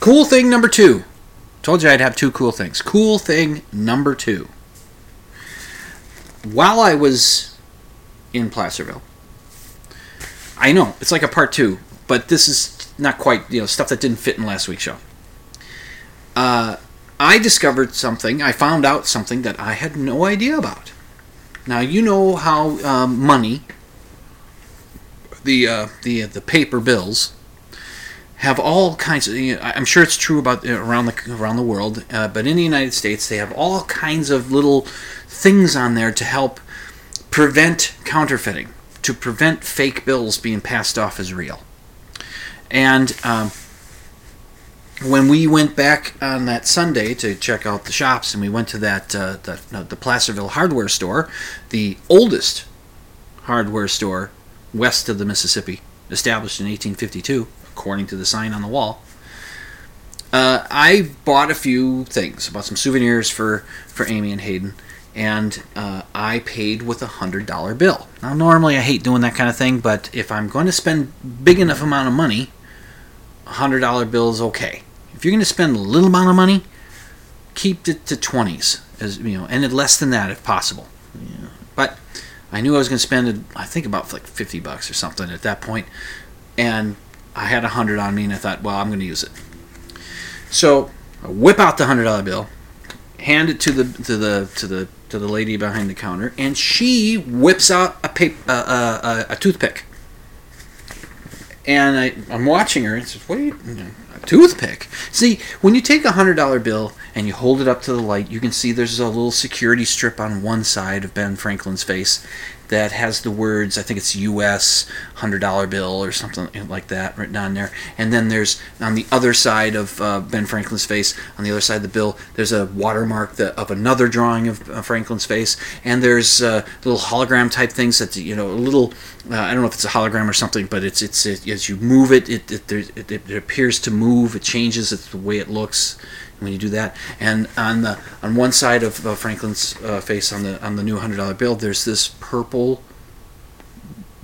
cool thing number two. Told you I'd have two cool things. Cool thing number two while I was in Placerville, I know it's like a part two, but this is not quite you know stuff that didn't fit in last week's show. Uh, I discovered something. I found out something that I had no idea about. Now you know how um, money, the uh, the the paper bills, have all kinds of. You know, I'm sure it's true about uh, around the around the world, uh, but in the United States, they have all kinds of little things on there to help prevent counterfeiting, to prevent fake bills being passed off as real. And um, when we went back on that Sunday to check out the shops, and we went to that uh, the, no, the Placerville hardware store, the oldest hardware store west of the Mississippi, established in 1852, according to the sign on the wall. Uh, I bought a few things, bought some souvenirs for, for Amy and Hayden, and uh, I paid with a hundred dollar bill. Now, normally I hate doing that kind of thing, but if I'm going to spend big enough amount of money, a hundred dollar bill is okay. If you're going to spend a little amount of money, keep it to twenties, as you know, and less than that if possible. Yeah. But I knew I was going to spend, I think about like fifty bucks or something at that point, and I had a hundred on me, and I thought, well, I'm going to use it. So I whip out the hundred dollar bill, hand it to the to the to the to the lady behind the counter, and she whips out a paper, uh, uh, uh, a toothpick. And I, I'm watching her, and says, "What are you? A toothpick?" See, when you take a hundred dollar bill and you hold it up to the light, you can see there's a little security strip on one side of Ben Franklin's face, that has the words, I think it's U.S. hundred dollar bill or something like that written on there. And then there's on the other side of uh, Ben Franklin's face, on the other side of the bill, there's a watermark that, of another drawing of uh, Franklin's face. And there's uh, little hologram type things that you know a little. Uh, I don't know if it's a hologram or something, but it's it's it, as you move it, it it, it it appears to move. It changes. It's the way it looks when you do that. And on the on one side of uh, Franklin's uh, face on the on the new hundred dollar bill, there's this purple,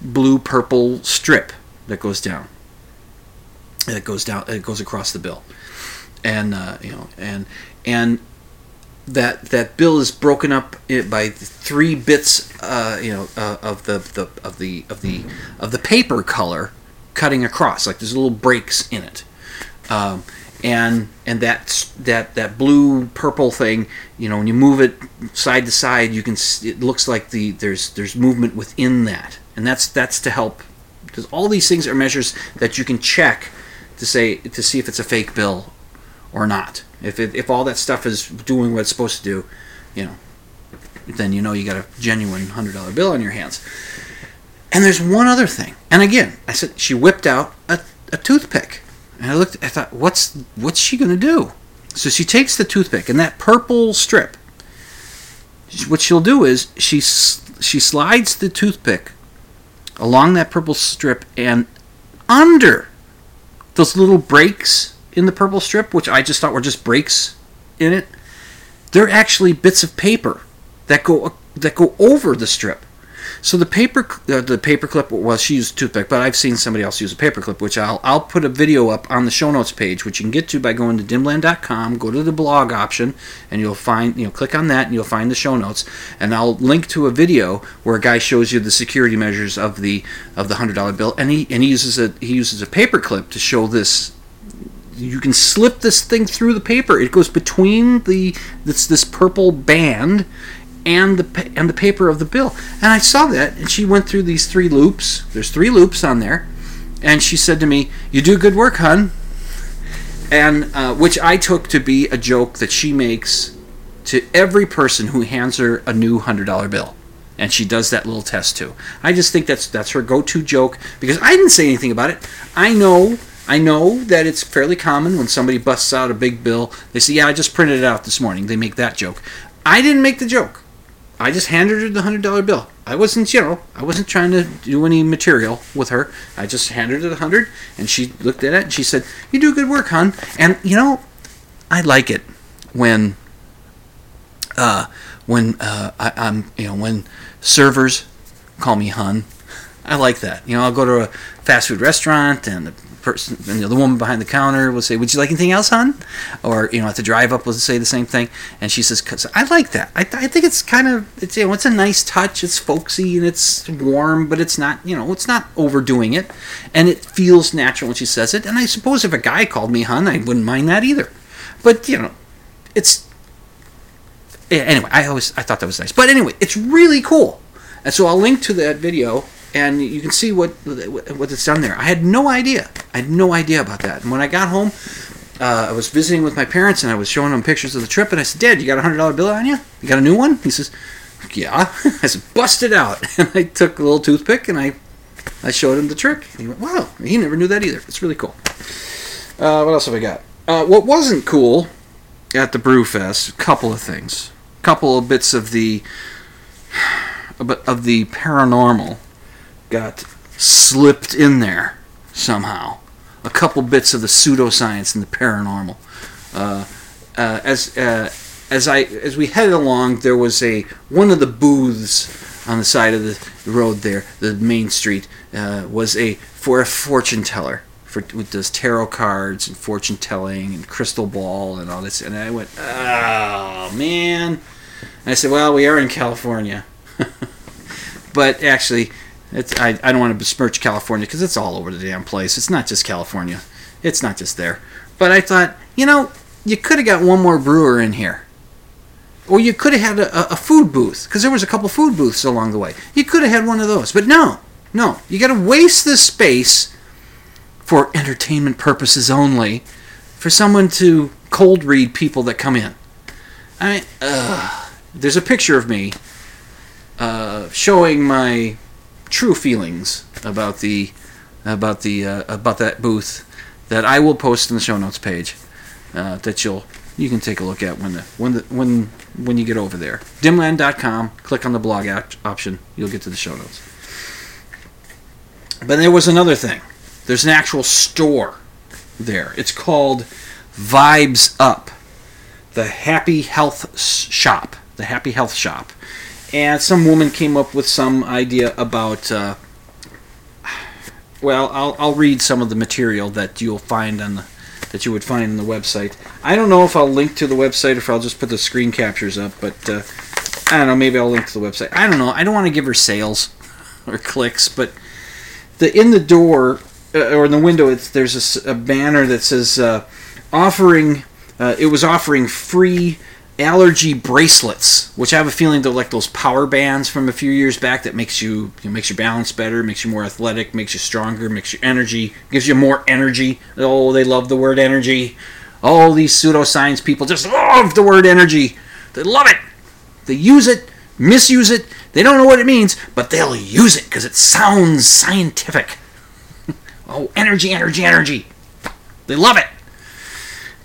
blue purple strip that goes down. That goes down. It goes across the bill, and uh, you know, and and that that bill is broken up by three bits, uh, you know, uh, of the, the of the of the of the paper color cutting across. Like there's little breaks in it. Um, and and that that that blue purple thing you know when you move it side to side you can it looks like the there's there's movement within that. And that's that's to help. Because all these things are measures that you can check to say to see if it's a fake bill or not. If it, if all that stuff is doing what it's supposed to do you know then you know you got a genuine hundred dollar bill on your hands. And there's one other thing. And again i said she whipped out a, a toothpick and I looked, I thought, what's what's she gonna do? So she takes the toothpick and that purple strip. What she'll do is she she slides the toothpick along that purple strip and under those little breaks in the purple strip, which I just thought were just breaks in it. They're actually bits of paper that go that go over the strip. So the paper uh, the paper clip well she used toothpick, but I've seen somebody else use a paper clip, which I'll I'll put a video up on the show notes page, which you can get to by going to dimland.com, go to the blog option, and you'll find you know click on that and you'll find the show notes, and I'll link to a video where a guy shows you the security measures of the of the hundred dollar bill, and he and he uses a he uses a paper clip to show this you can slip this thing through the paper. It goes between the this this purple band and the and the paper of the bill. And I saw that, and she went through these three loops. There's three loops on there, and she said to me, "You do good work, hun." And uh, which I took to be a joke that she makes to every person who hands her a new hundred dollar bill, and she does that little test too. I just think that's that's her go-to joke because I didn't say anything about it. I know I know that it's fairly common when somebody busts out a big bill, they say, Yeah, I just printed it out this morning. They make that joke. I didn't make the joke. I just handed her the hundred dollar bill. I wasn't, know, I wasn't trying to do any material with her. I just handed her the hundred, and she looked at it and she said, "You do good work, hon." And you know, I like it when, uh, when uh, I, I'm, you know, when servers call me hun. I like that. You know, I'll go to a fast food restaurant and the person, and the woman behind the counter will say, "Would you like anything else, hon?" Or you know, at the drive up, will say the same thing, and she says, "I like that. I, I think it's kind of it's you know, it's a nice touch. It's folksy and it's warm, but it's not you know, it's not overdoing it, and it feels natural when she says it. And I suppose if a guy called me hon, I wouldn't mind that either. But you know, it's anyway. I always I thought that was nice. But anyway, it's really cool. And so I'll link to that video and you can see what what it's done there. I had no idea. I had no idea about that. And when I got home, uh, I was visiting with my parents, and I was showing them pictures of the trip. And I said, "Dad, you got a hundred dollar bill on you? You got a new one?" He says, "Yeah." I said, "Bust it out." And I took a little toothpick and I I showed him the trick. And he went, "Wow!" He never knew that either. It's really cool. Uh, what else have I got? Uh, what wasn't cool at the Brewfest? A couple of things. A couple of bits of the of the paranormal got slipped in there somehow. A couple bits of the pseudoscience and the paranormal. Uh, uh, as uh, as I as we headed along, there was a one of the booths on the side of the road there, the main street, uh, was a for a fortune teller for with those tarot cards and fortune telling and crystal ball and all this. And I went, oh man. And I said, well, we are in California, but actually it's, I, I don't want to besmirch California because it's all over the damn place. It's not just California. It's not just there. But I thought, you know, you could have got one more brewer in here. Or you could have had a, a food booth because there was a couple food booths along the way. You could have had one of those. But no, no. You got to waste this space for entertainment purposes only for someone to cold read people that come in. I mean, there's a picture of me uh, showing my true feelings about the about the uh, about that booth that I will post in the show notes page uh, that you'll you can take a look at when the when the when when you get over there. Dimland.com. Click on the blog op- option. You'll get to the show notes. But there was another thing. There's an actual store there. It's called Vibes Up, the Happy Health Shop. The Happy Health Shop. And some woman came up with some idea about. Uh, well, I'll, I'll read some of the material that you'll find on the that you would find on the website. I don't know if I'll link to the website or if I'll just put the screen captures up, but uh, I don't know. Maybe I'll link to the website. I don't know. I don't want to give her sales or clicks, but the in the door uh, or in the window, it's, there's a, a banner that says uh, offering. Uh, it was offering free allergy bracelets, which I have a feeling they're like those power bands from a few years back that makes you, you know, makes your balance better, makes you more athletic, makes you stronger, makes your energy, gives you more energy. Oh, they love the word energy. All these pseudoscience people just love the word energy. They love it. They use it, misuse it. They don't know what it means, but they'll use it because it sounds scientific. oh, energy, energy, energy. They love it.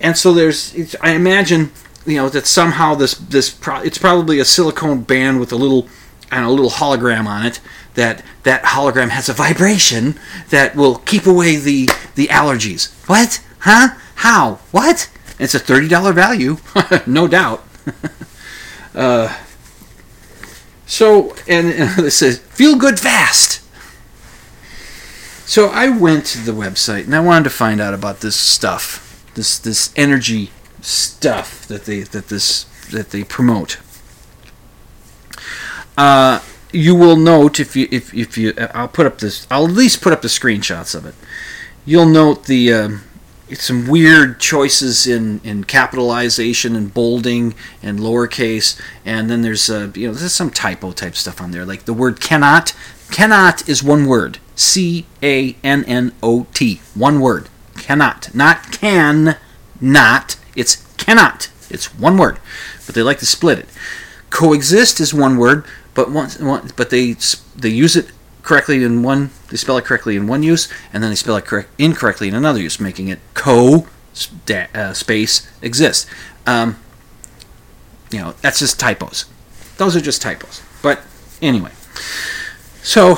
And so there's, I imagine you know that somehow this this pro- it's probably a silicone band with a little and a little hologram on it that that hologram has a vibration that will keep away the the allergies. What? Huh? How? What? It's a $30 value no doubt. Uh, so and, it says feel good fast. So i went to the website and i wanted to find out about this stuff this this energy stuff that they that this that they promote. Uh, you will note if you if, if you I'll put up this I'll at least put up the screenshots of it. You'll note the uh, some weird choices in, in capitalization and bolding and lowercase, and then there's uh, you know there's some typo type stuff on there like the word cannot. Cannot is one word. C A N N O T. One word. Cannot. Not can. Not it's cannot. It's one word, but they like to split it. Coexist is one word, but one but they they use it correctly in one. They spell it correctly in one use, and then they spell it correct, incorrectly in another use, making it co uh, space exist. Um, you know, that's just typos. Those are just typos. But anyway, so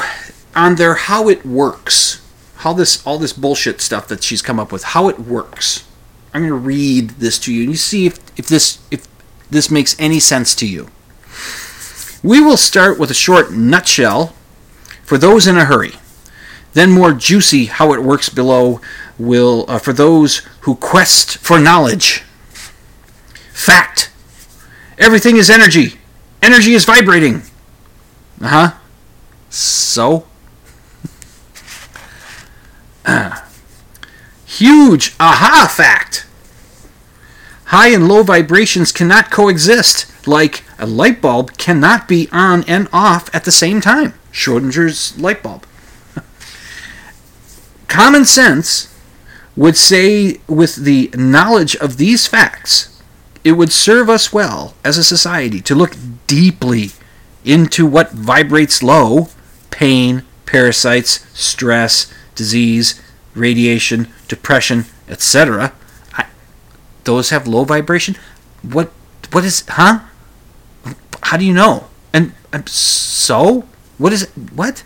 on their how it works, how this all this bullshit stuff that she's come up with, how it works I'm going to read this to you and you see if, if this if this makes any sense to you. We will start with a short nutshell for those in a hurry. Then more juicy how it works below will uh, for those who quest for knowledge. Fact. Everything is energy. Energy is vibrating. Uh-huh. So uh, Huge aha fact! High and low vibrations cannot coexist, like a light bulb cannot be on and off at the same time. Schrodinger's light bulb. Common sense would say, with the knowledge of these facts, it would serve us well as a society to look deeply into what vibrates low pain, parasites, stress, disease, radiation, depression, etc. Those have low vibration. What? What is? Huh? How do you know? And, and so, what is? What?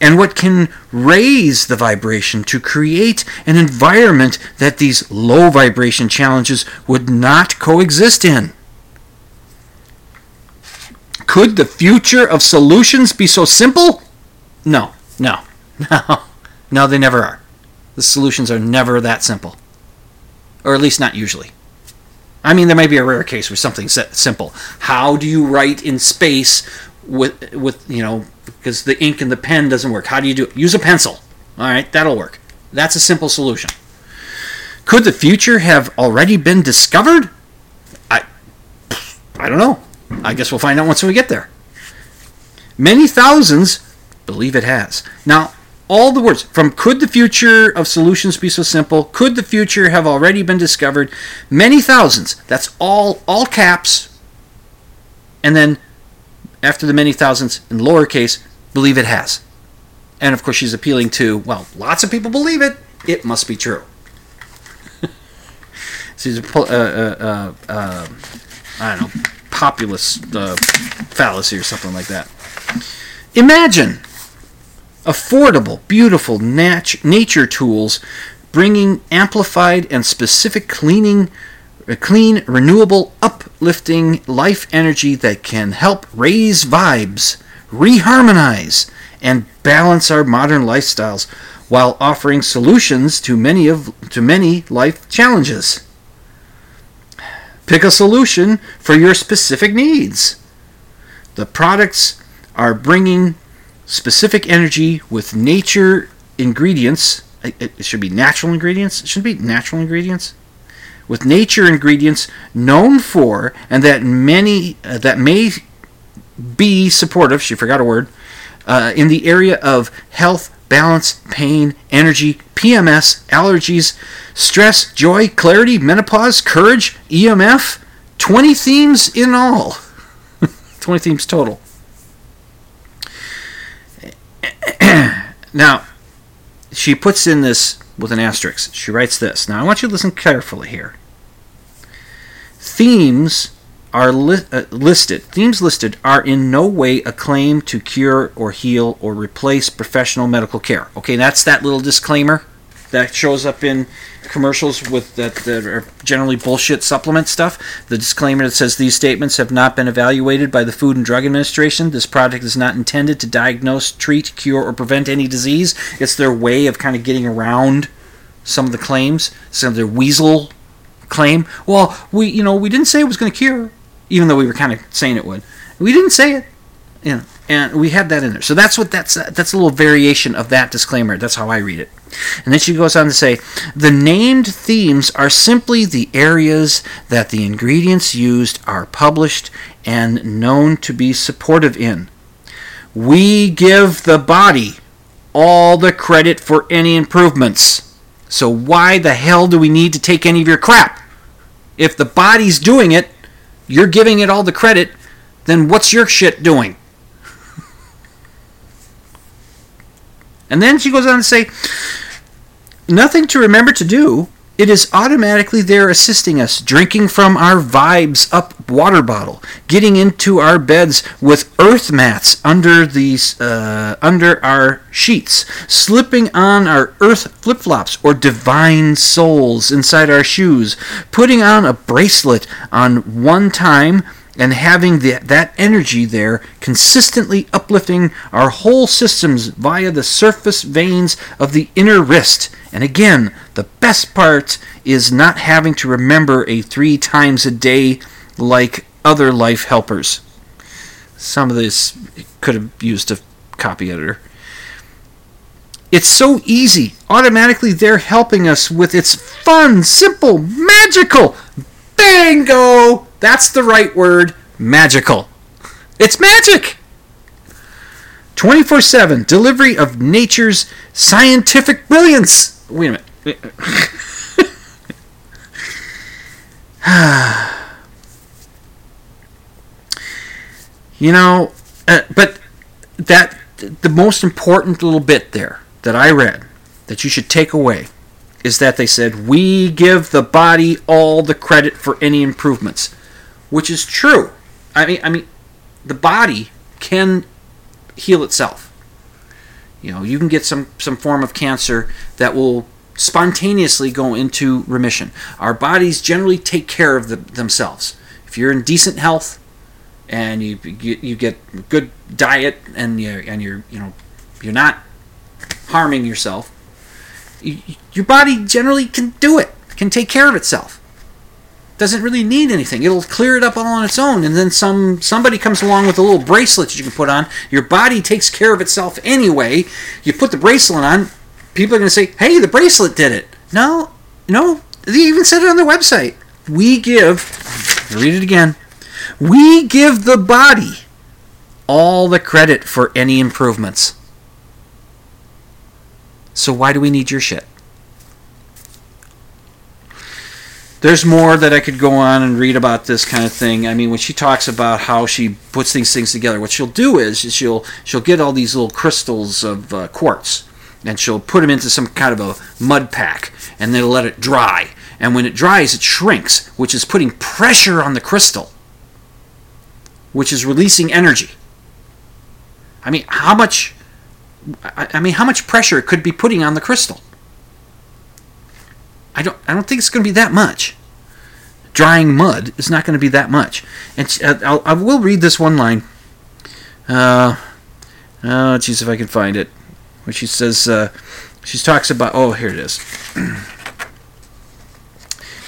And what can raise the vibration to create an environment that these low vibration challenges would not coexist in? Could the future of solutions be so simple? No, no, no, no, they never are. The solutions are never that simple. Or at least not usually. I mean, there may be a rare case where something's simple. How do you write in space with, with you know, because the ink and the pen doesn't work? How do you do it? Use a pencil. All right, that'll work. That's a simple solution. Could the future have already been discovered? I, I don't know. I guess we'll find out once we get there. Many thousands believe it has. Now, all the words from could the future of solutions be so simple could the future have already been discovered many thousands that's all all caps and then after the many thousands in lowercase, believe it has. And of course, she's appealing to, well, lots of people believe it. It must be true. She's a, uh, uh, uh, I don't know, populist uh, fallacy or something like that. Imagine affordable, beautiful nat- nature tools bringing amplified and specific cleaning uh, clean, renewable, uplifting life energy that can help raise vibes, reharmonize, and balance our modern lifestyles while offering solutions to many of to many life challenges. Pick a solution for your specific needs. The products are bringing specific energy with nature ingredients. It should be natural ingredients. It should be natural ingredients with nature ingredients known for and that many uh, that may be supportive. She forgot a word uh, in the area of health, balance, pain, energy, PMS, allergies, stress, joy, clarity, menopause, courage, EMF. 20 themes in all. 20 themes total. now, she puts in this with an asterisk. She writes this. Now, I want you to listen carefully here. Themes are li- uh, listed. Themes listed are in no way a claim to cure or heal or replace professional medical care. Okay, that's that little disclaimer that shows up in commercials with that, that are generally bullshit supplement stuff. The disclaimer that says these statements have not been evaluated by the Food and Drug Administration. This product is not intended to diagnose, treat, cure, or prevent any disease. It's their way of kind of getting around some of the claims, some of their weasel claim. Well, we you know we didn't say it was going to cure, even though we were kind of saying it would. We didn't say it, know, and we had that in there. So that's what that's that's a little variation of that disclaimer. That's how I read it. And then she goes on to say, the named themes are simply the areas that the ingredients used are published and known to be supportive in. We give the body all the credit for any improvements. So why the hell do we need to take any of your crap? If the body's doing it, you're giving it all the credit, then what's your shit doing? And then she goes on to say, nothing to remember to do. It is automatically there assisting us, drinking from our vibes up water bottle, getting into our beds with earth mats under these uh, under our sheets, slipping on our earth flip flops or divine souls inside our shoes, putting on a bracelet on one time and having the, that energy there consistently uplifting our whole systems via the surface veins of the inner wrist. And again, the best part is not having to remember a three times a day like other life helpers. Some of this could have used a copy editor. It's so easy. Automatically, they're helping us with its fun, simple, magical. Bingo! That's the right word. Magical. It's magic! 24 7 delivery of nature's scientific brilliance. Wait a minute. you know, uh, but that the most important little bit there that I read that you should take away is that they said we give the body all the credit for any improvements, which is true. I mean, I mean, the body can heal itself. You know, you can get some some form of cancer that will spontaneously go into remission. Our bodies generally take care of the, themselves. If you're in decent health and you, you get good diet and you and you're you know you're not harming yourself, you, your body generally can do it. Can take care of itself. Doesn't really need anything. It'll clear it up all on its own, and then some somebody comes along with a little bracelet that you can put on. Your body takes care of itself anyway. You put the bracelet on, people are going to say, "Hey, the bracelet did it." No, no. They even said it on their website. We give. Read it again. We give the body all the credit for any improvements. So why do we need your shit? There's more that I could go on and read about this kind of thing. I mean, when she talks about how she puts these things together, what she'll do is she'll she'll get all these little crystals of uh, quartz, and she'll put them into some kind of a mud pack, and then let it dry. And when it dries, it shrinks, which is putting pressure on the crystal, which is releasing energy. I mean, how much? I, I mean, how much pressure it could be putting on the crystal? I don't. I don't think it's going to be that much. Drying mud is not going to be that much. And uh, I'll, I will read this one line. Uh, oh, geez, if I can find it, where she says uh, she talks about. Oh, here it is.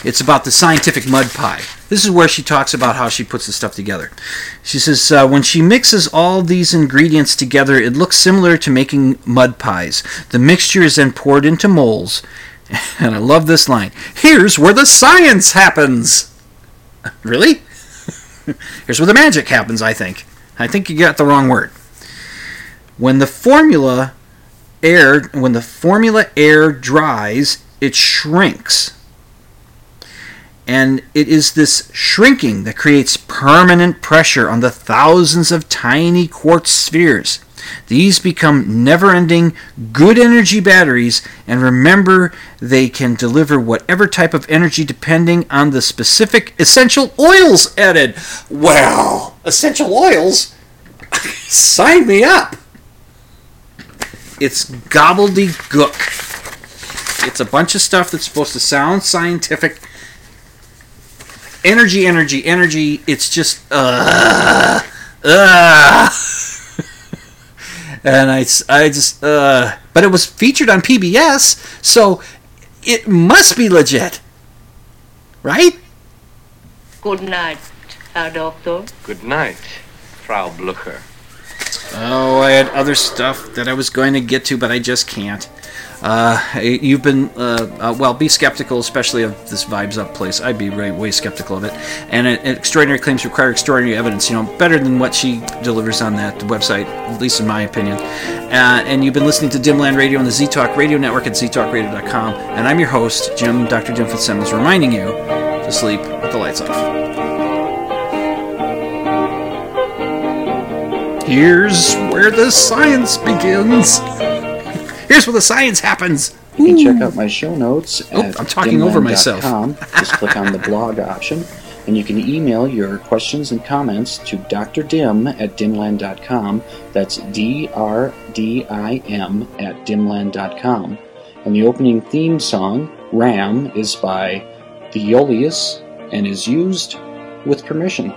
It's about the scientific mud pie. This is where she talks about how she puts the stuff together. She says, uh, when she mixes all these ingredients together, it looks similar to making mud pies. The mixture is then poured into molds. And I love this line Here's where the science happens! Really? Here's where the magic happens, I think. I think you got the wrong word. When the formula air when the formula air dries, it shrinks and it is this shrinking that creates permanent pressure on the thousands of tiny quartz spheres. These become never ending, good energy batteries, and remember they can deliver whatever type of energy depending on the specific essential oils added. Well, essential oils? Sign me up! It's gobbledygook. It's a bunch of stuff that's supposed to sound scientific energy, energy, energy. It's just uh, uh. And I, I just uh. But it was featured on PBS, so it must be legit, right? Good night, Herr Doctor. Good night, Frau Blucher. Oh, I had other stuff that I was going to get to, but I just can't. Uh, you've been, uh, uh, well, be skeptical, especially of this Vibes Up place. I'd be way, way skeptical of it. And it, extraordinary claims require extraordinary evidence, you know, better than what she delivers on that website, at least in my opinion. Uh, and you've been listening to Dimland Radio on the Z Talk Radio Network at ztalkradio.com. And I'm your host, Jim, Dr. Jim Fitzsimmons, reminding you to sleep with the lights off. Here's where the science begins. Here's where the science happens. You can check out my show notes Oh, at I'm talking over myself. dimland.com. Just click on the blog option, and you can email your questions and comments to drdim at dimland.com. That's D R D I M at dimland.com. And the opening theme song, Ram, is by the Iolius and is used with permission.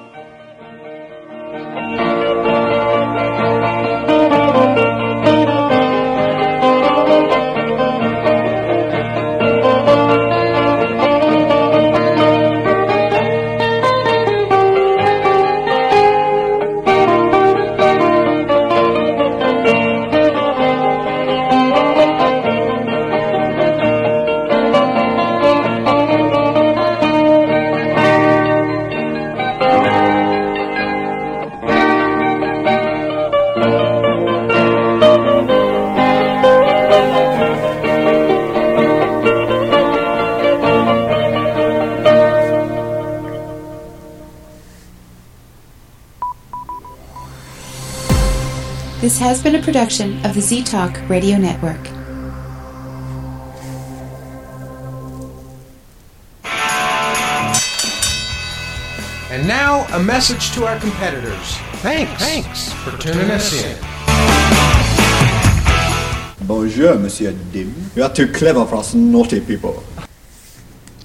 This has been a production of the Z Talk Radio Network. And now, a message to our competitors. Thanks. Thanks for tuning us in. Bonjour, Monsieur Dim. You are too clever for us naughty people.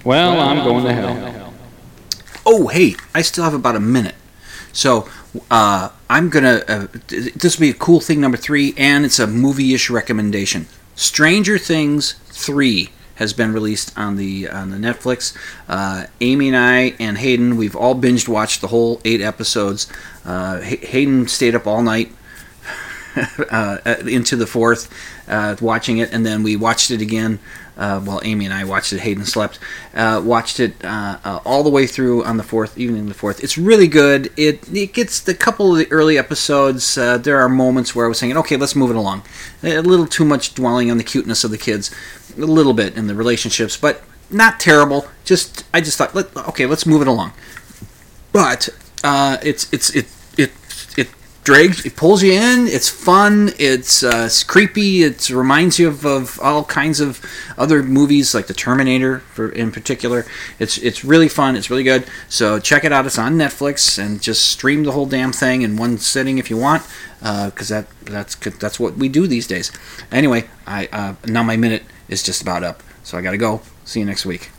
Well, I'm going to hell. Oh, hey, I still have about a minute. So, uh, I'm to. Uh, this will be a cool thing number three, and it's a movie ish recommendation. Stranger Things 3 has been released on the on the Netflix. Uh, Amy and I and Hayden, we've all binged watched the whole eight episodes. Uh, Hay- Hayden stayed up all night uh, into the fourth, uh, watching it, and then we watched it again. Uh, while Amy and I watched it, Hayden slept. Uh, watched it uh, uh, all the way through on the fourth, evening the fourth. It's really good. It it gets the couple of the early episodes. Uh, there are moments where I was saying, okay, let's move it along. A little too much dwelling on the cuteness of the kids, a little bit in the relationships, but not terrible. Just I just thought, let, okay, let's move it along. But uh, it's it's it it it drags, it pulls you in. It's fun. It's, uh, it's creepy. It reminds you of, of all kinds of other movies, like the Terminator, for in particular. It's it's really fun. It's really good. So check it out. It's on Netflix, and just stream the whole damn thing in one sitting if you want, because that that's that's what we do these days. Anyway, I uh, now my minute is just about up, so I got to go. See you next week.